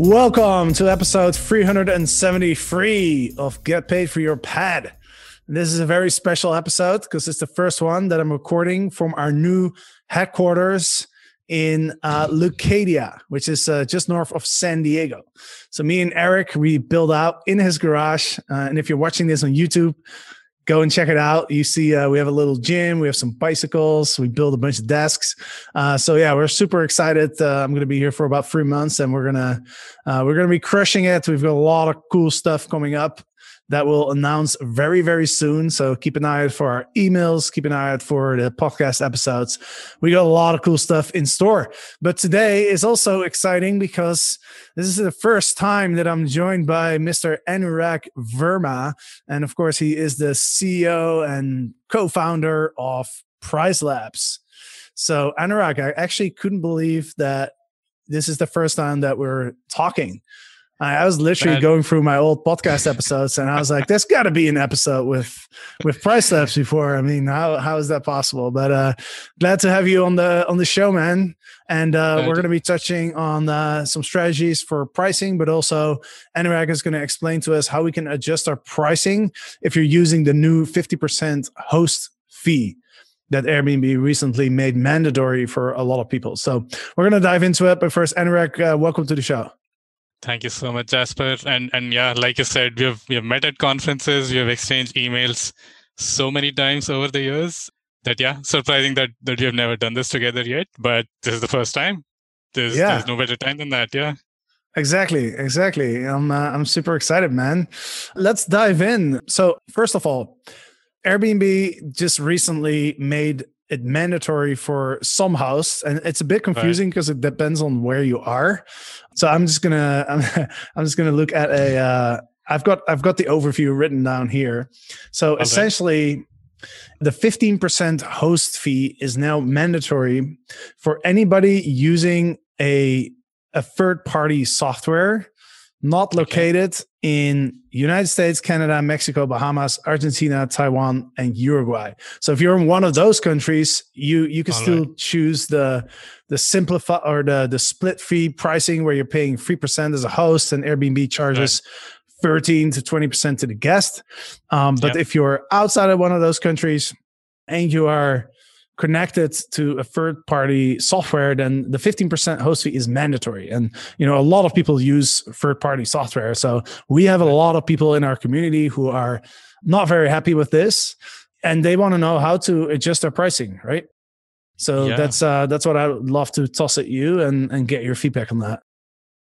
Welcome to episode 373 of Get Paid for Your Pad. This is a very special episode because it's the first one that I'm recording from our new headquarters in uh, Leucadia, which is uh, just north of San Diego. So me and Eric, we build out in his garage. Uh, and if you're watching this on YouTube, go and check it out. You see, uh, we have a little gym, we have some bicycles, we build a bunch of desks. Uh, so yeah, we're super excited. Uh, I'm going to be here for about three months, and we're gonna uh, we're gonna be crushing it. We've got a lot of cool stuff coming up that will announce very, very soon. So keep an eye out for our emails, keep an eye out for the podcast episodes. We got a lot of cool stuff in store. But today is also exciting because this is the first time that I'm joined by Mr. Anurag Verma. And of course, he is the CEO and co founder of Price Labs. So, Anurag, I actually couldn't believe that this is the first time that we're talking. I, was literally Man. going through my old podcast episodes, and I was like, "There's got to be an episode with with Price Labs before." I mean, how how is that possible? But uh, glad to have you on the on the show, man. And uh, we're going to be touching on uh, some strategies for pricing, but also Anurag is going to explain to us how we can adjust our pricing if you're using the new 50% host fee that Airbnb recently made mandatory for a lot of people. So we're going to dive into it. But first, Anurag, uh, welcome to the show. Thank you so much, Jasper. And and yeah, like you said, we have we have met at conferences, we have exchanged emails so many times over the years that yeah, surprising that that we have never done this together yet. But this is the first time. There's yeah. there's no better time than that. Yeah. Exactly, exactly. I'm uh, I'm super excited, man. Let's dive in. So first of all, Airbnb just recently made it mandatory for some hosts and it's a bit confusing because right. it depends on where you are so i'm just gonna i'm, I'm just gonna look at a uh, i've got i've got the overview written down here so okay. essentially the 15% host fee is now mandatory for anybody using a a third party software not located okay. in United States, Canada, Mexico, Bahamas, Argentina, Taiwan, and Uruguay. So if you're in one of those countries, you you can All still right. choose the the simplify or the the split fee pricing where you're paying three percent as a host and Airbnb charges. Right. 13 to 20% to the guest. Um, but yep. if you're outside of one of those countries and you are connected to a third party software, then the 15% host fee is mandatory. And, you know, a lot of people use third party software. So we have a lot of people in our community who are not very happy with this and they want to know how to adjust their pricing, right? So yeah. that's uh that's what I would love to toss at you and and get your feedback on that.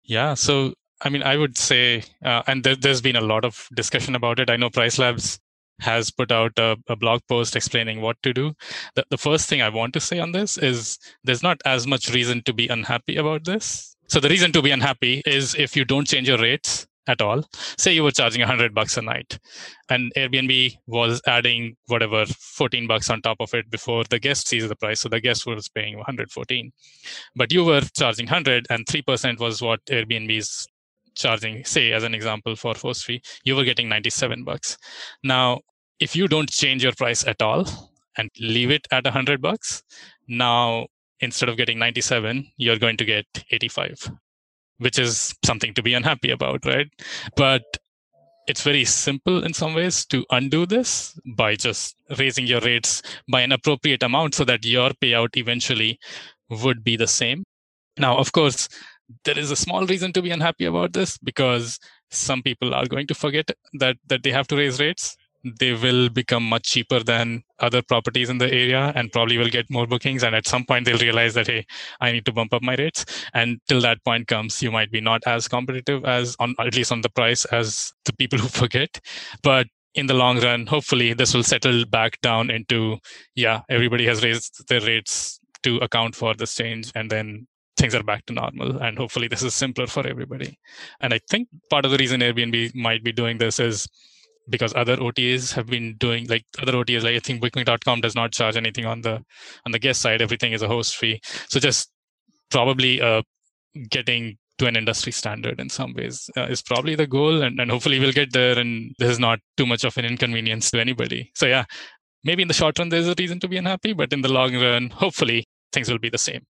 Yeah, so I mean, I would say, uh, and there, has been a lot of discussion about it. I know Price Labs has put out a, a, blog post explaining what to do. The, the first thing I want to say on this is there's not as much reason to be unhappy about this. So the reason to be unhappy is if you don't change your rates at all. Say you were charging 100 bucks a night and Airbnb was adding whatever 14 bucks on top of it before the guest sees the price. So the guest was paying 114. But you were charging 100 and 3% was what Airbnb's charging, say as an example for host fee, you were getting 97 bucks. Now, if you don't change your price at all and leave it at 100 bucks, now instead of getting 97, you're going to get 85, which is something to be unhappy about, right? But it's very simple in some ways to undo this by just raising your rates by an appropriate amount so that your payout eventually would be the same. Now, of course, there is a small reason to be unhappy about this because some people are going to forget that that they have to raise rates they will become much cheaper than other properties in the area and probably will get more bookings. And at some point they'll realize that hey i need to bump up my rates. And till that point comes you might be not as competitive as on at least on the price as the people who forget. But in the long run hopefully this will settle back down into yeah everybody has raised their rates to account for this change and then things are back to normal. And hopefully this is simpler for everybody. And i think part of the reason airbnb might be doing this is because other OTAs have been doing like other OTAs, like I think Booking.com does not charge anything on the on the guest side. Everything is a host fee. So just probably uh, getting to an industry standard in some ways uh, is probably the goal, and, and hopefully we'll get there. And this is not too much of an inconvenience to anybody. So yeah, maybe in the short run there's a reason to be unhappy, but in the long run, hopefully things will be the same.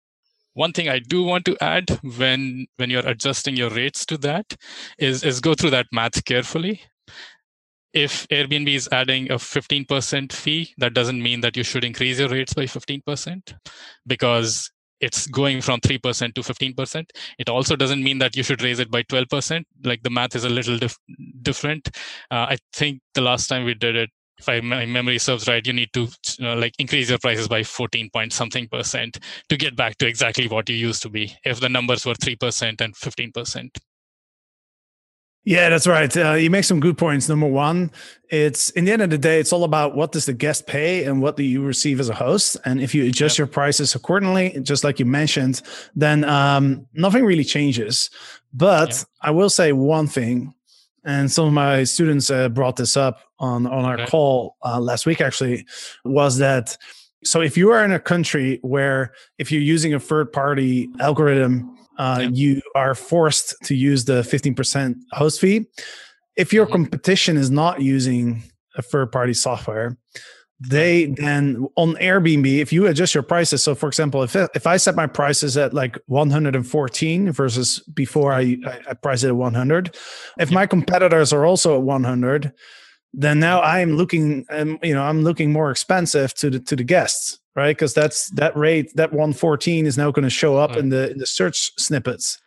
One thing I do want to add when when you're adjusting your rates to that is is go through that math carefully if Airbnb is adding a 15% fee, that doesn't mean that you should increase your rates by 15% because it's going from 3% to 15%. It also doesn't mean that you should raise it by 12%. Like the math is a little dif- different. Uh, I think the last time we did it, if I, my memory serves right, you need to you know, like increase your prices by 14 point something percent to get back to exactly what you used to be if the numbers were 3% and 15%. Yeah, that's right. Uh, you make some good points. Number one, it's in the end of the day, it's all about what does the guest pay and what do you receive as a host. And if you adjust yep. your prices accordingly, just like you mentioned, then um, nothing really changes. But yep. I will say one thing, and some of my students uh, brought this up on on our okay. call uh, last week. Actually, was that so if you are in a country where if you're using a third party algorithm uh, yeah. you are forced to use the 15% host fee. If your mm-hmm. competition is not using a third party software, they then on Airbnb, if you adjust your prices. So, for example, if if I set my prices at like 114 versus before I I, I price it at 100, if my competitors are also at 100, then now I'm looking, um, you know, I'm looking more expensive to the to the guests right? Because that's that rate, that 114 is now going to show up right. in the in the search snippets.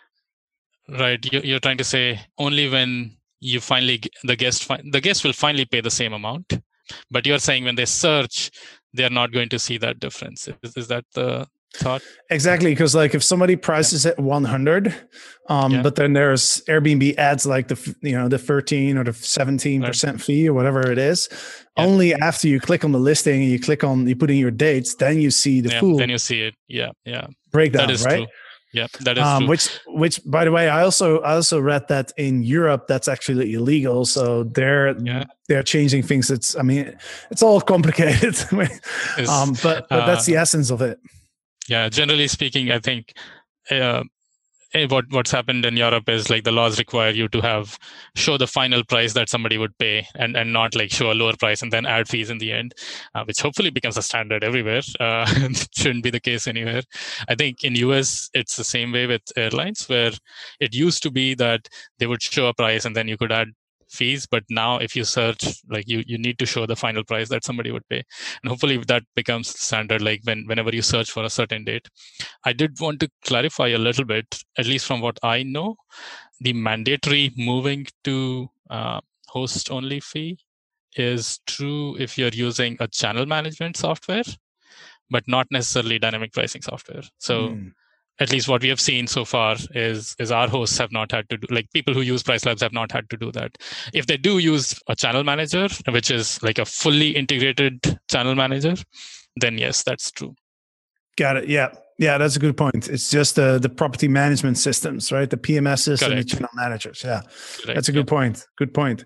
Right. You're trying to say only when you finally the guest the guest will finally pay the same amount, but you're saying when they search, they're not going to see that difference. Is, is that the thought exactly because like if somebody prices yeah. it 100 um yeah. but then there's airbnb adds like the you know the 13 or the 17 percent right. fee or whatever it is yeah. only after you click on the listing and you click on you put in your dates then you see the full then you see it yeah yeah breakdown that is right true. Yeah, that is um, which which by the way, I also I also read that in Europe that's actually illegal. So they're yeah. they're changing things. It's I mean it's all complicated. um, but, but that's the uh, essence of it yeah generally speaking i think uh, eh, what what's happened in Europe is like the laws require you to have show the final price that somebody would pay and and not like show a lower price and then add fees in the end, uh, which hopefully becomes a standard everywhere. Uh, shouldn't be the case anywhere. I think in US it's the same way with airlines where it used to be that they would show a price and then you could add fees but now if you search like you you need to show the final price that somebody would pay. And hopefully that becomes standard like when whenever you search for a certain date. I did want to clarify a little bit at least from what i know the mandatory moving to uh, host only fee is true if you're using a channel management software but not necessarily dynamic pricing software. So mm at least what we have seen so far is is our hosts have not had to do like people who use price labs have not had to do that. If they do use a channel manager which is like a fully integrated channel manager then yes that's true. Got it. Yeah yeah, that's a good point. It's just the the property management systems, right? The PMSs Correct. and the channel managers. Yeah, Correct. that's a good yeah. point. Good point.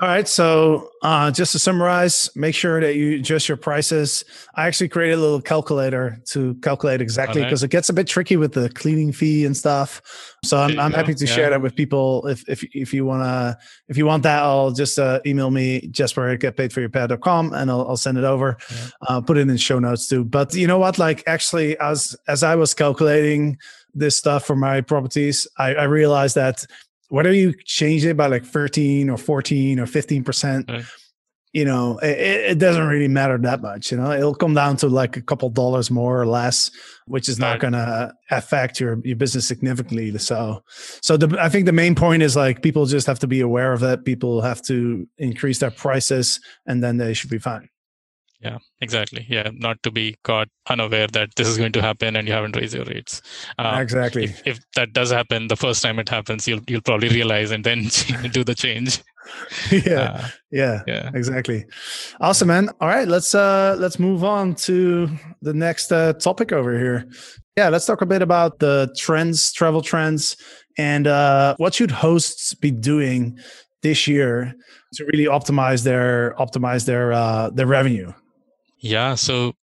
All right, so uh, just to summarize, make sure that you adjust your prices. I actually created a little calculator to calculate exactly because it gets a bit tricky with the cleaning fee and stuff. So I'm, I'm happy to yeah. share that with people. If if if you wanna if you want that, I'll just uh, email me Jasper at getpaidforyourpad.com and I'll, I'll send it over. Yeah. Uh, put it in the show notes too. But you know what? Like actually, as as I was calculating this stuff for my properties, I, I realized that whether you change it by like 13 or 14 or 15 percent. you know, it, it doesn't really matter that much. You know, it'll come down to like a couple dollars more or less, which is not Right. going to affect your your business significantly. So, so the, I think the main point is like people just have to be aware of that. People have to increase their prices, and then they should be fine. Yeah, exactly. Yeah, not to be caught unaware that this is going to happen and you haven't raised your rates. Uh, exactly. if, if that does happen, the first time it happens, you'll you'll probably realize and then do the change. yeah. Uh, Yeah. yeah. exactly awesome man all right let's uh let's move on to the next uh, topic over here yeah let's talk a bit about the trends travel trends and uh what should hosts be doing this year to really optimize their optimize their uh their revenue Yeah, so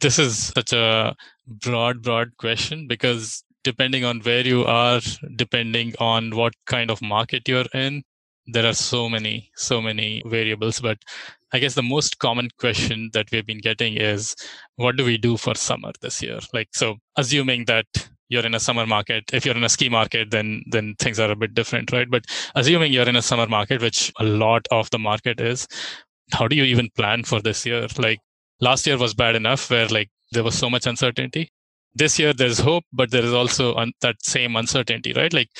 this is such a broad, broad question because depending on where you are, depending on what kind of market you're in, there are so many, so many variables. But I guess the most common question that we've been getting is what do we do for summer this year? Like, so assuming that you're in a summer market, if you're in a ski market, then then things are a bit different, right? But assuming you're in a summer market, which a lot of the market is, how do you even plan for this year? Like last year was bad enough where like there was so much uncertainty. This year there's hope but there is also un- that same uncertainty right? Like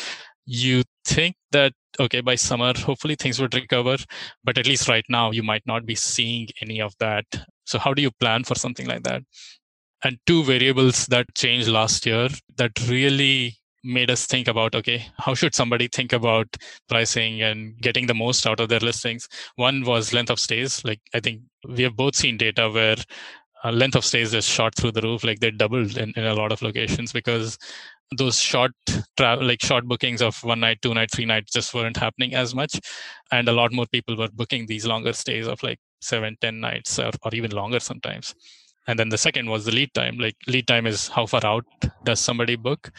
you think that okay by summer hopefully things would recover but at least right now you might not be seeing any of that. So how do you plan for something like that? And two variables that changed last year that really made us think about okay how should somebody think about pricing and getting the most out of their listings? One was length of stays. Like i think we have both seen data where uh, length of stays just shot through the roof. Like they doubled in, in a lot of locations because those short travel like short bookings of one night two night three nights just weren't happening as much. And a lot more people were booking these longer stays of like seven ten nights or, or even longer sometimes and then the second was the lead time. Like lead time is how far out does somebody book?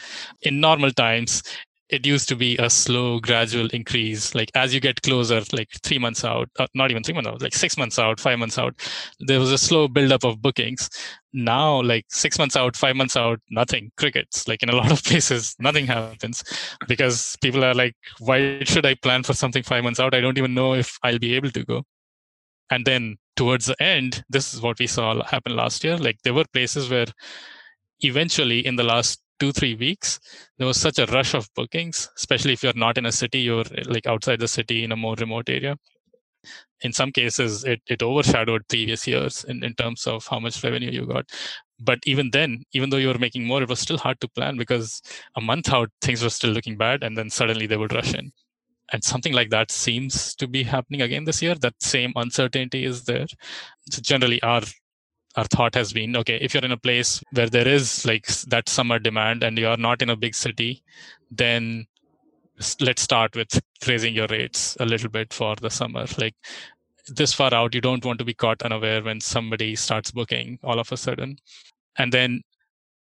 In normal times it used to be a slow gradual increase. Like as you get closer like three months out uh, not even three months out like six months out five months out there was a slow buildup of bookings. Now like six months out five months out nothing. Crickets. Like in a lot of places nothing happens. Because people are like why should i plan for something five months out? I don't even know if i'll be able to go and then towards the end this is what we saw happen last year. Like there were places where eventually in the last two three weeks there was such a rush of bookings especially if you're not in a city you're like outside the city in a more remote area. In some cases it, it overshadowed previous years in, in terms of how much revenue you got. But even then even though you were making more it was still hard to plan because a month out things were still looking bad and then suddenly they would rush in and something like that seems to be happening again this year that same uncertainty is there. So generally our our thought has been okay if you're in a place where there is like that summer demand and you are not in a big city then let's start with raising your rates a little bit for the summer. Like this far out you don't want to be caught unaware when somebody starts booking all of a sudden. And then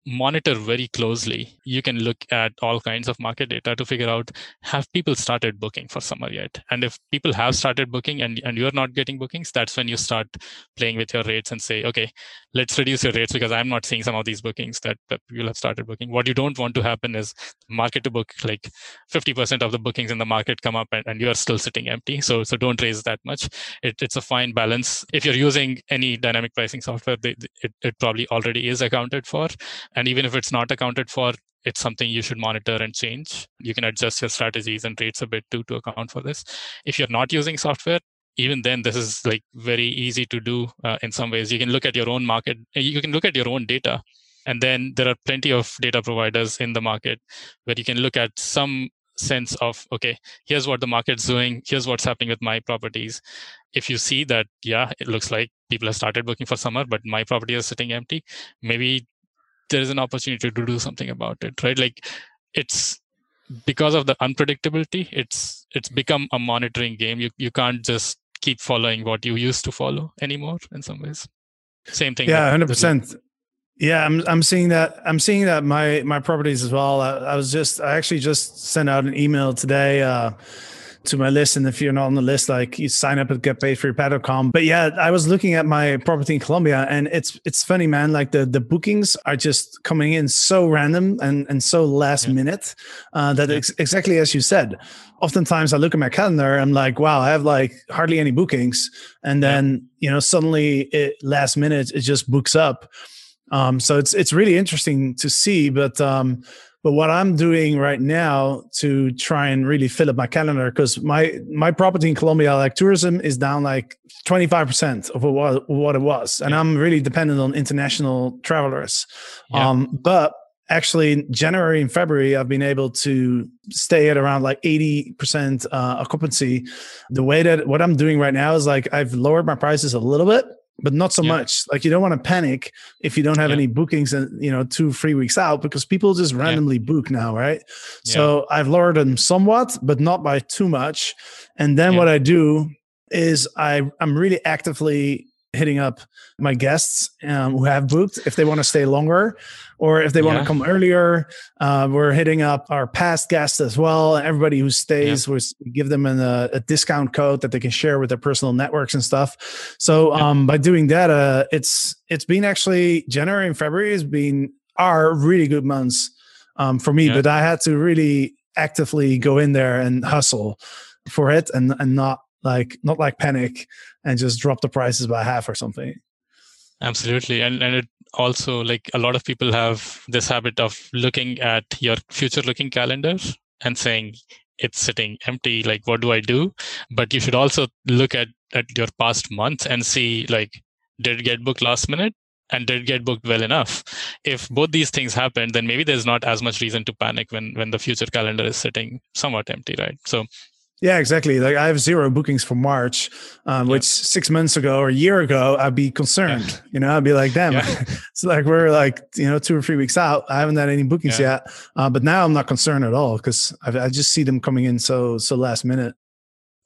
monitor very closely. You can look at all kinds of market data to figure out have people started booking for summer yet? And if people have started booking and, and you're not getting bookings that's when you start playing with your rates and say okay let's reduce your rates because i'm not seeing some of these bookings that, that people have started booking. What you don't want to happen is market to book like 50% of the bookings in the market come up and, and you are still sitting empty. So so don't raise that much. It, it's a fine balance. If you're using any dynamic pricing software they, it, it probably already is accounted for. And even if it's not accounted for it's something you should monitor and change. You can adjust your strategies and rates a bit too to account for this. If you're not using software even then this is like very easy to do uh, in some ways. You can look at your own market you can look at your own data and then there are plenty of data providers in the market where you can look at some sense of okay here's what the market's doing here's what's happening with my properties. If you see that yeah it looks like people have started booking for summer but my property is sitting empty maybe there is an opportunity to do something about it right? Like it's because of the unpredictability it's it's become a monitoring game. You you can't just keep following what you used to follow anymore in some ways? Same thing yeah 100% yeah i'm i'm seeing that i'm seeing that my my properties as well. I, I was just i actually just sent out an email today uh to my list. And if you're not on the list, like you sign up at getpaidforyourpad.com. But yeah, I was looking at my property in Colombia and it's it's funny, man. Like the the bookings are just coming in so random and, and so last yeah. minute uh, that yeah. ex- exactly as you said. Oftentimes I look at my calendar, I'm like, wow, I have like hardly any bookings. And then, yeah. you know, suddenly it last minute it just books up. Um, so it's it's really interesting to see. But um, but what I'm doing right now to try and really fill up my calendar, because my my property in Colombia, like tourism, is down like 25% of what, what it was. And I'm really dependent on international travelers. Yeah. Um, but actually January and February, I've been able to stay at around like 80% uh, occupancy. The way that what I'm doing right now is like I've lowered my prices a little bit but not so yeah. much. Like you don't want to panic if you don't have yeah. any bookings and you know two three weeks out because people just randomly yeah. book now, right? So I've lowered them somewhat, but not by too much. And then what I do is I I'm really actively hitting up my guests um, who have booked if they want to stay longer or if they want to come earlier. Uh, we're hitting up our past guests as well. Everybody who stays, yeah. we give them an, uh, a discount code that they can share with their personal networks and stuff. So um, by doing that, uh, it's it's been actually January and February has been are really good months um, for me, but I had to really actively go in there and hustle for it and and not like not like panic and just drop the prices by half or something. Absolutely. And and it also like a lot of people have this habit of looking at your future looking calendars and saying it's sitting empty like what do i do? But you should also look at at your past months and see like did it get booked last minute? And did get booked well enough? If both these things happen then maybe there's not as much reason to panic when when the future calendar is sitting somewhat empty right? So yeah, exactly. Like I have zero bookings for March, um, yeah. which six months ago or a year ago, I'd be concerned. Yeah. You know, I'd be like, damn, yeah. it's like we're like, you know, two or three weeks out. I haven't had any bookings yet. Uh, but now I'm not concerned at all because I, I, just see them coming in so, so last minute.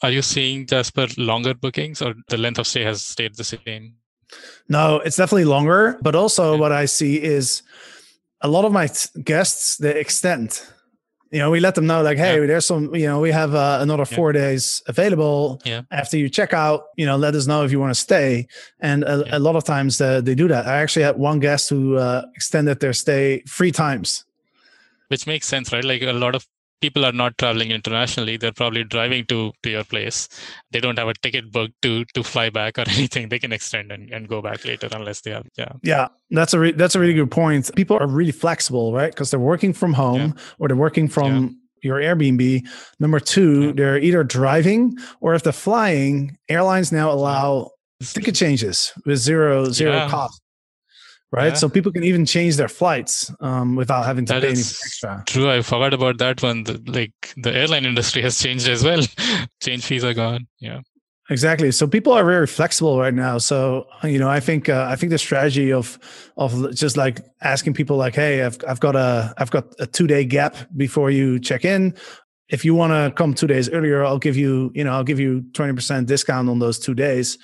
Are you seeing Jasper longer bookings or the length of stay has stayed the same? No, it's definitely longer. But also what I see is a lot of my guests, they extend you know, we let them know like, hey, yeah. there's some, you know, we have uh, another four yeah. days available. Yeah. After you check out, you know, let us know if you want to stay. And a, yeah. a lot of times uh, they do that. I actually had one guest who uh, extended their stay three times. Which makes sense, right? Like a lot of people are not traveling internationally they're probably driving to to your place. They don't have a ticket booked to to fly back or anything. They can extend and, and go back later unless they have yeah. Yeah that's a re- that's a really good point. People are really flexible right? Because they're working from home yeah. or they're working from yeah. your Airbnb. Number two, they're either driving or if they're flying, airlines now allow ticket changes with zero zero yeah. cost right? Yeah. So people can even change their flights um, without having to that pay any extra. True, I forgot about that one. The, like the airline industry has changed as well. Change fees are gone. Yeah. Exactly. So people are very flexible right now. So you know, I think uh, I think the strategy of of just like asking people like, "Hey, I've I've got a I've got a two day gap before you check in. If you want to come two days earlier, I'll give you you know I'll give you twenty percent discount on those two days."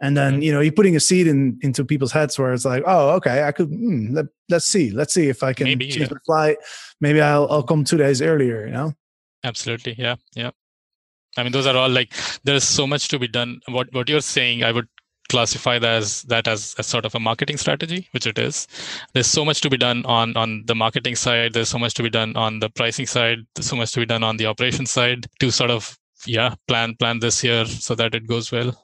And then you know you're putting a seed in into people's heads where it's like oh okay i could hmm, let, us see let's see if i can maybe, change yeah. my flight. Maybe I'll, I'll come two days earlier you know? Absolutely yeah yeah. I mean those are all like there's so much to be done. What what you're saying i would classify that as that as a sort of a marketing strategy which it is. There's so much to be done on on the marketing side. There's so much to be done on the pricing side. There's so much to be done on the operation side to sort of yeah plan plan this year so that it goes well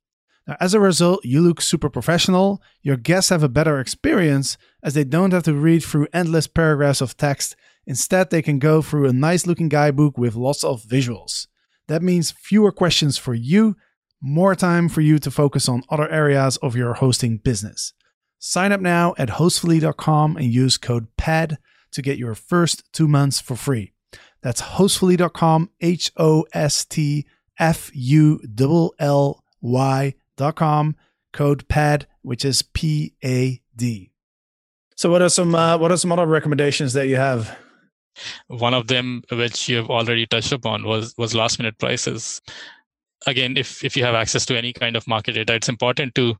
Now, as a result, you look super professional, your guests have a better experience as they don't have to read through endless paragraphs of text. Instead, they can go through a nice looking guidebook with lots of visuals. That means fewer questions for you, more time for you to focus on other areas of your hosting business. Sign up now at hostfully.com and use code PAD to get your first two months for free. That's hostfully.com, H O S T F U L L Y com. code PAD, which is P A D. So, what are some uh, what are some other recommendations that you have? One of them, which you have already touched upon, was was last minute prices. Again, if if you have access to any kind of market data, it's important to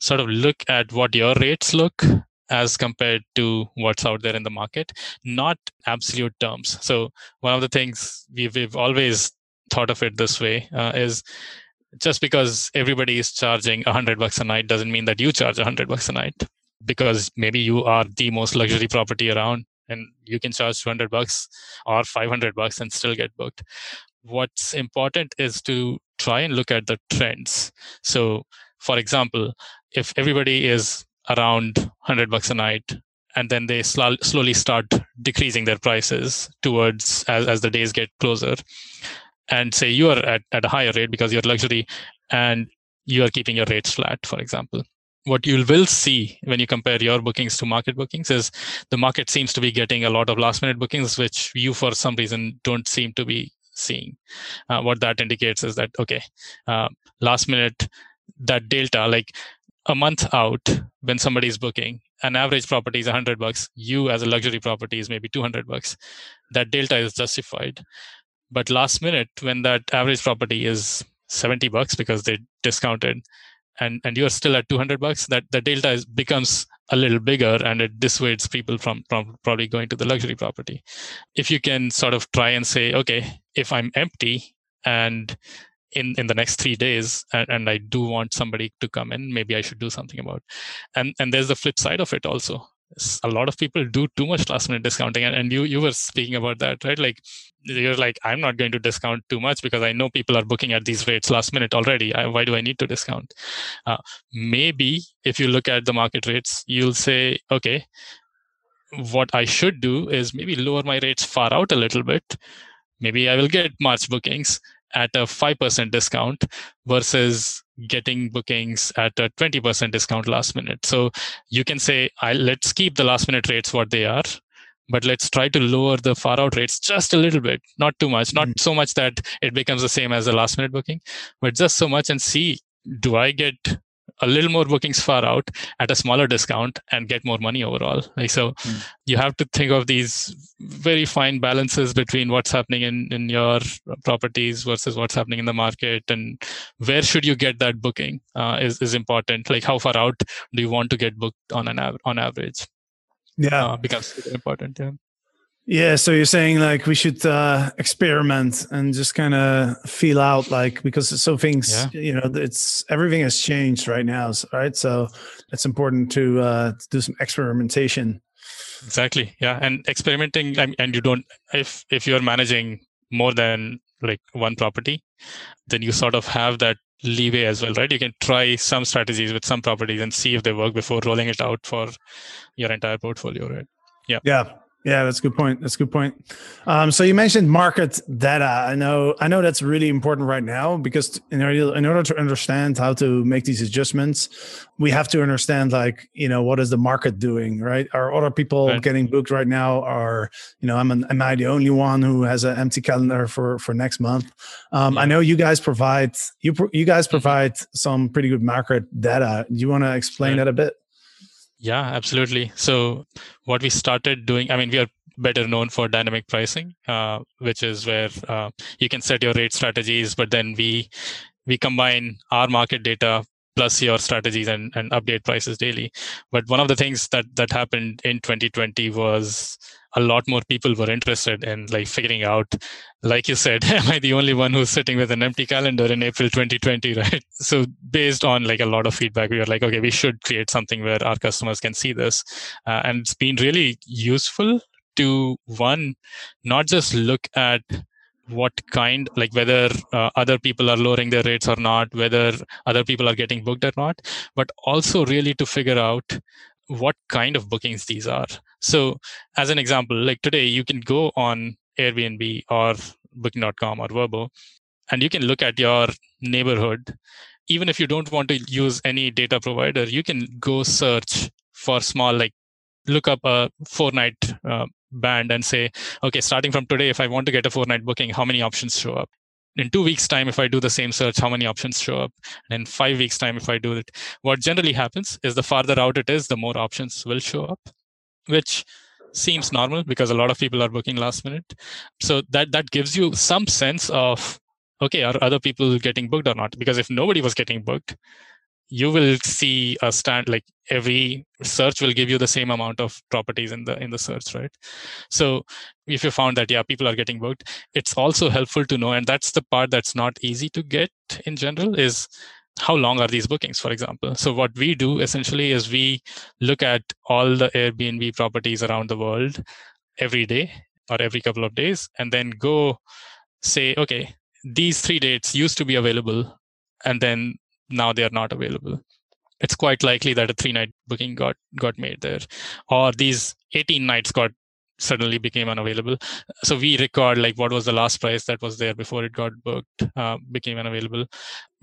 sort of look at what your rates look as compared to what's out there in the market, not absolute terms. So one of the things we've, we've always thought of it this way uh, is just because everybody is charging a hundred bucks a night doesn't mean that you charge a hundred bucks a night. Because maybe you are the most luxury property around and you can charge 200 bucks or 500 bucks and still get booked. What's important is to try and look at the trends. So for example if everybody is around 100 bucks a night and then they sl- slowly start decreasing their prices towards as, as the days get closer and say you are at, at a higher rate because you're luxury and you are keeping your rates flat for example. What you will see when you compare your bookings to market bookings is the market seems to be getting a lot of last minute bookings which you for some reason don't seem to be seeing. Uh, what that indicates is that okay uh, last minute that delta like a month out when somebody is booking an average property is 100 bucks you as a luxury property is maybe 200 bucks. That delta is justified but last minute when that average property is 70 bucks because they discounted and and you're still at 200 bucks that the delta is, becomes a little bigger and it dissuades people from, from probably going to the luxury property. If you can sort of try and say okay if i'm empty and in in the next three days and, and i do want somebody to come in maybe i should do something about and and there's the flip side of it also a lot of people do too much last minute discounting and, you you were speaking about that right? Like you're like i'm not going to discount too much because i know people are booking at these rates last minute already. I, why do i need to discount? Uh, maybe if you look at the market rates you'll say okay what i should do is maybe lower my rates far out a little bit. Maybe i will get march bookings at a 5% discount versus getting bookings at a 20% discount last minute. So you can say, let's keep the last minute rates what they are, but let's try to lower the far out rates just a little bit, not too much, not mm. so much that it becomes the same as the last minute booking, but just so much and see, do I get a little more bookings far out at a smaller discount and get more money overall. Like so mm. you have to think of these very fine balances between what's happening in in your properties versus what's happening in the market and where should you get that booking uh, is is important. Like how far out do you want to get booked on an av- on average? Yeah. Uh, becomes important yeah yeah, so you're saying like we should uh, experiment and just kind of feel out, like because so things, yeah. you know, it's everything has changed right now, right? So it's important to, uh, to do some experimentation. Exactly. Yeah, and experimenting, and you don't if if you're managing more than like one property, then you sort of have that leeway as well, right? You can try some strategies with some properties and see if they work before rolling it out for your entire portfolio, right? Yeah. Yeah. Yeah, that's a good point. That's a good point. Um, so you mentioned market data. I know, I know that's really important right now because in order, in order to understand how to make these adjustments, we have to understand like you know what is the market doing, right? Are other people right. getting booked right now? Are you know, I'm an, am I the only one who has an empty calendar for for next month? Um, yeah. I know you guys provide you you guys mm-hmm. provide some pretty good market data. Do you want to explain right. that a bit? Yeah, absolutely. So what we started doing, I mean, we are better known for dynamic pricing, uh, which is where uh, you can set your rate strategies, but then we we combine our market data plus your strategies and, and update prices daily. But one of the things that that happened in 2020 was a lot more people were interested in like figuring out like you said am i the only one who's sitting with an empty calendar in april 2020 right? So based on like a lot of feedback we were like okay we should create something where our customers can see this. Uh, and it's been really useful to one not just look at what kind like whether uh, other people are lowering their rates or not whether other people are getting booked or not but also really to figure out what kind of bookings these are so as an example like today you can go on airbnb or booking.com or Vrbo and you can look at your neighborhood even if you don't want to use any data provider you can go search for small like look up a four night uh, band and say, okay, starting from today, if I want to get a four night booking, how many options show up? In two weeks time if i do the same search how many options show up? And in five weeks time if i do it what generally happens is the farther out it is the more options will show up which seems normal because a lot of people are booking last minute. So that that gives you some sense of okay are other people getting booked or not? Because if nobody was getting booked you will see a stand like every search will give you the same amount of properties in the in the search right? So if you found that yeah people are getting booked it's also helpful to know and that's the part that's not easy to get in general is how long are these bookings for example? So what we do essentially is we look at all the airbnb properties around the world every day or every couple of days and then go say okay these three dates used to be available and then now they are not available. It's quite likely that a three night booking got got made there or these 18 nights got suddenly became unavailable. So we record like what was the last price that was there before it got booked uh, became unavailable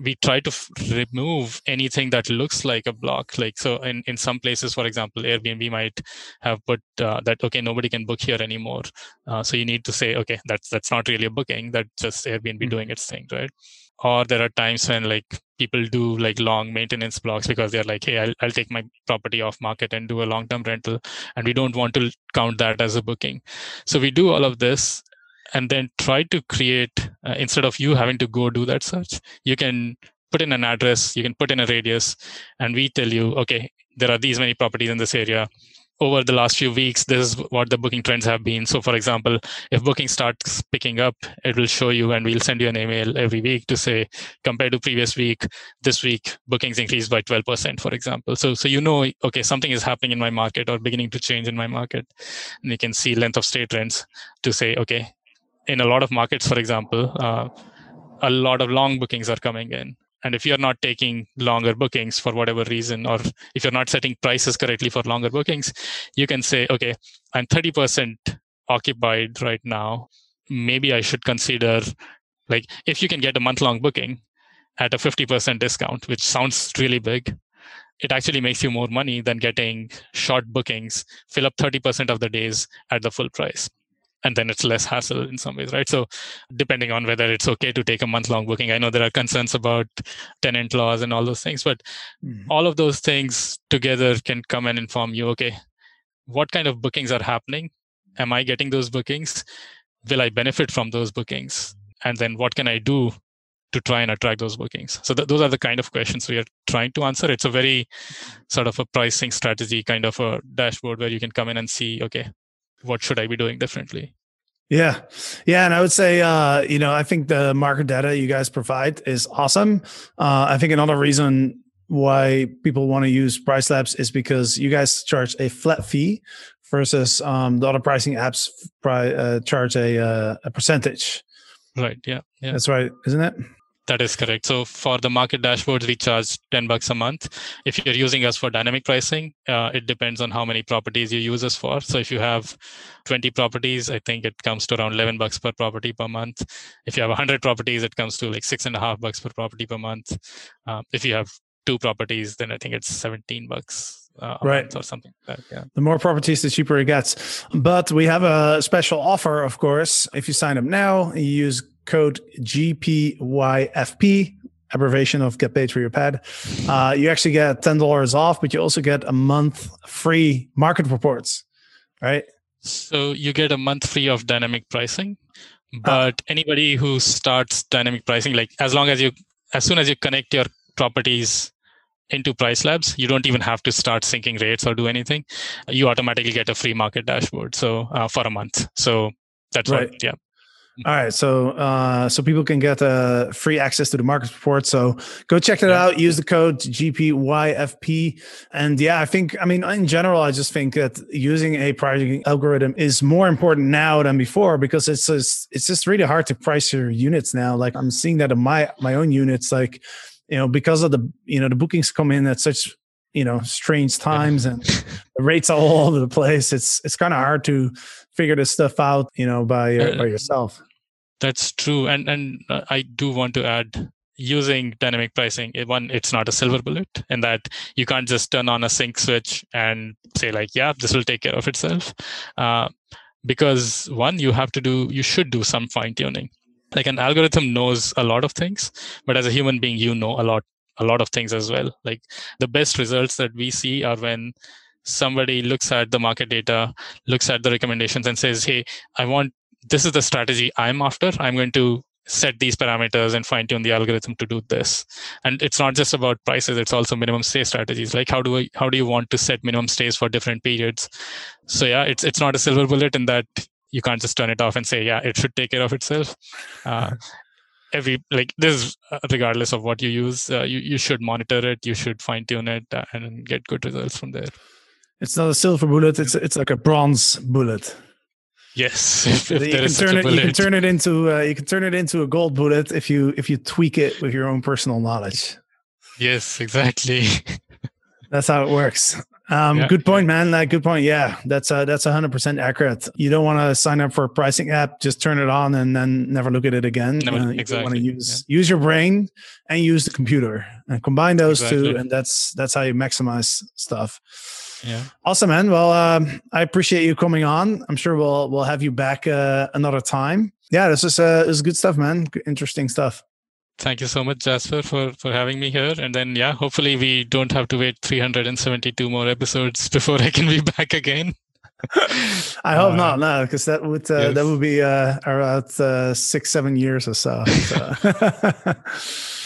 we try to f- remove anything that looks like a block like so in, in some places for example airbnb might have put uh, that okay nobody can book here anymore. Uh, so you need to say okay that's that's not really a booking that's just airbnb mm-hmm. doing its thing right? Or there are times when like people do like long maintenance blocks because they're like hey I'll, I'll take my property off market and do a long term rental and we don't want to count that as a booking. So we do all of this and then try to create uh, instead of you having to go do that search you can put in an address you can put in a radius and we tell you okay there are these many properties in this area over the last few weeks, this is what the booking trends have been. So, for example, if booking starts picking up, it will show you and we'll send you an email every week to say, compared to previous week, this week bookings increased by 12%, for example. So, so you know, okay, something is happening in my market or beginning to change in my market. And you can see length of stay trends to say, okay, in a lot of markets, for example, uh, a lot of long bookings are coming in and if you're not taking longer bookings for whatever reason, or if you're not setting prices correctly for longer bookings, you can say, okay, I'm 30% occupied right now. Maybe I should consider, like, if you can get a month long booking at a 50% discount, which sounds really big, it actually makes you more money than getting short bookings, fill up 30% of the days at the full price and then it's less hassle in some ways right? So depending on whether it's okay to take a month long booking i know there are concerns about tenant laws and all those things but mm-hmm. all of those things together can come and inform you okay what kind of bookings are happening? Am i getting those bookings? Will i benefit from those bookings? And then what can i do to try and attract those bookings? So th- those are the kind of questions we are trying to answer. It's a very sort of a pricing strategy kind of a dashboard where you can come in and see okay what should I be doing differently? Yeah. Yeah. And I would say, uh, you know, I think the market data you guys provide is awesome. Uh, I think another reason why people want to use Price Labs is because you guys charge a flat fee versus um, the other pricing apps pri- uh, charge a, uh, a percentage. Right. Yeah. Yeah. That's right. Isn't it? That is correct. So for the market dashboards, we charge 10 bucks a month. If you're using us for dynamic pricing, uh, it depends on how many properties you use us for. So if you have 20 properties, I think it comes to around 11 bucks per property per month. If you have 100 properties, it comes to like six and a half bucks per property per month. Uh, if you have two properties, then I think it's 17 bucks uh, right or something like that, yeah. the more properties the cheaper it gets but we have a special offer of course if you sign up now you use code GPYFP, abbreviation of get paid for your pad. Uh, you actually get $10 off, but you also get a month free market reports, right? So you get a month free of dynamic pricing, but uh, anybody who starts dynamic pricing, like as long as you, as soon as you connect your properties into price labs you don't even have to start syncing rates or do anything you automatically get a free market dashboard so uh, for a month so that's right what, yeah all right, so uh, so people can get uh, free access to the market report. So go check it yeah. out. Use the code GPYFP, and yeah, I think I mean in general, I just think that using a pricing algorithm is more important now than before because it's just, it's just really hard to price your units now. Like I'm seeing that in my my own units, like you know because of the you know the bookings come in at such you know strange times and the rates are all over the place. It's it's kind of hard to figure this stuff out, you know, by uh, by yourself. That's true, and and uh, I do want to add using dynamic pricing one it's not a silver bullet in that you can't just turn on a sync switch and say like yeah this will take care of itself uh, because one you have to do you should do some fine tuning like an algorithm knows a lot of things but as a human being you know a lot a lot of things as well. Like the best results that we see are when somebody looks at the market data looks at the recommendations and says hey i want this is the strategy i'm after. I'm going to set these parameters and fine tune the algorithm to do this. And it's not just about prices it's also minimum stay strategies. Like how do I, how do you want to set minimum stays for different periods? So yeah it's it's not a silver bullet in that you can't just turn it off and say yeah it should take care of itself uh, every like this uh, regardless of what you use uh, you, you should monitor it you should fine tune it uh, and get good results from there it's not a silver bullet it's it's like a bronze bullet Yes, if, if you, can turn it, you can turn it into uh, you can turn it into a gold bullet if you if you tweak it with your own personal knowledge. Yes, exactly. that's how it works. Um, yeah, good point, man. Like, good point. Yeah, that's uh, that's hundred percent accurate. You don't want to sign up for a pricing app, just turn it on and then never look at it again. Never, uh, you exactly. want to use yeah. use your brain and use the computer and combine those exactly. two, and that's that's how you maximize stuff. Yeah. Awesome, man. Well, um, I appreciate you coming on. I'm sure we'll we'll have you back uh, another time. Yeah, this is uh, this is good stuff, man. Interesting stuff. Thank you so much, Jasper, for for having me here. And then, yeah, hopefully we don't have to wait 372 more episodes before I can be back again. I hope uh, not, no, because that would uh, yes. that would be uh, around uh, six, seven years or so. so.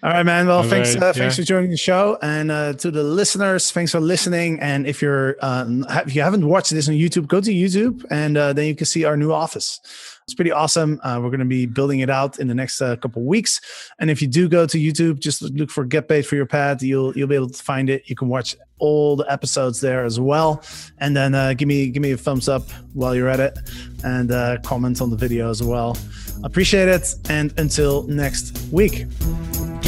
All right, man. Well, All thanks. Right, uh, thanks yeah. for joining the show, and uh, to the listeners, thanks for listening. And if you're uh, if you haven't watched this on YouTube, go to YouTube, and uh, then you can see our new office. It's pretty awesome. Uh, we're going to be building it out in the next uh, couple weeks. And if you do go to YouTube, just look for "Get Paid for Your Pad." You'll you'll be able to find it. You can watch all the episodes there as well. And then give me give me a thumbs up while you're at it, and comment on the video as well. Appreciate it. And until next week.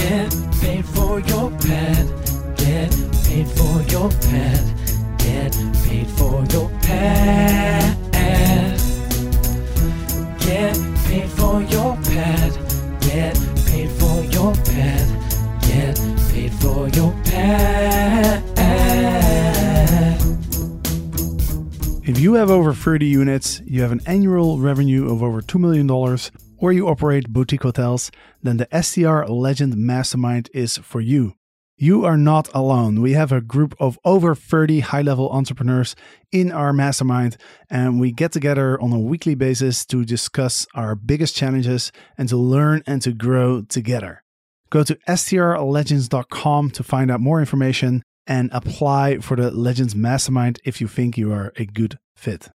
Get paid for your pad. Get paid for your pad. Get paid for your pad. Get paid for your pad. Get paid for your pad. Get paid for your pad. If you have over 30 units, you have an annual revenue of over $2 million or you operate boutique hotels, then the STR Legend Mastermind is for you. You are not alone. We have a group of over 30 high level entrepreneurs in our mastermind, and we get together on a weekly basis to discuss our biggest challenges and to learn and to grow together. Go to strlegends.com to find out more information and apply for the Legends Mastermind if you think you are a good fit.